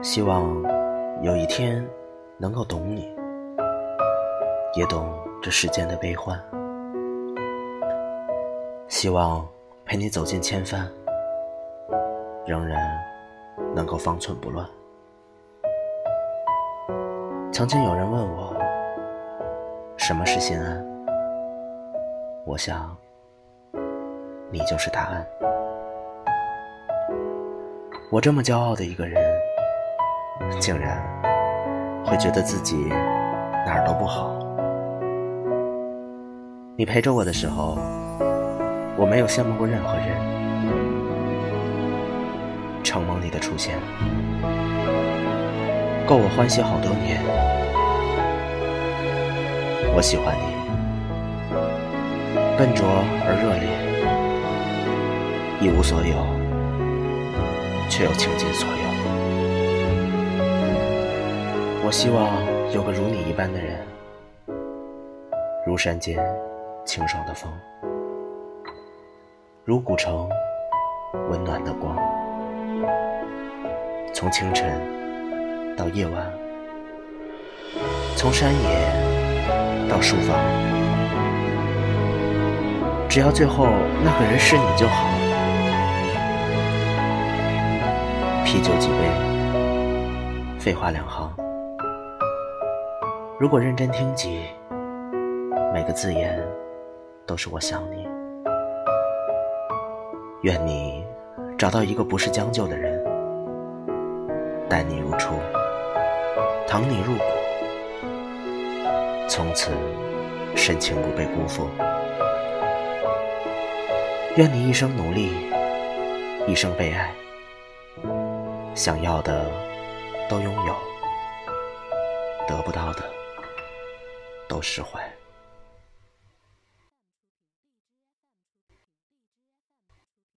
希望有一天能够懂你，也懂这世间的悲欢。希望陪你走进千帆，仍然能够方寸不乱。曾经有人问我，什么是心安？我想，你就是答案。我这么骄傲的一个人，竟然会觉得自己哪儿都不好。你陪着我的时候，我没有羡慕过任何人。承蒙你的出现，够我欢喜好多年。我喜欢你，笨拙而热烈，一无所有。却又倾尽所有。我希望有个如你一般的人，如山间清爽的风，如古城温暖的光。从清晨到夜晚，从山野到书房，只要最后那个人是你就好。啤酒几杯，废话两行。如果认真听几，每个字眼都是我想你。愿你找到一个不是将就的人，待你如初，疼你入骨，从此深情不被辜负。愿你一生努力，一生被爱。想要的都拥有，得不到的都释怀。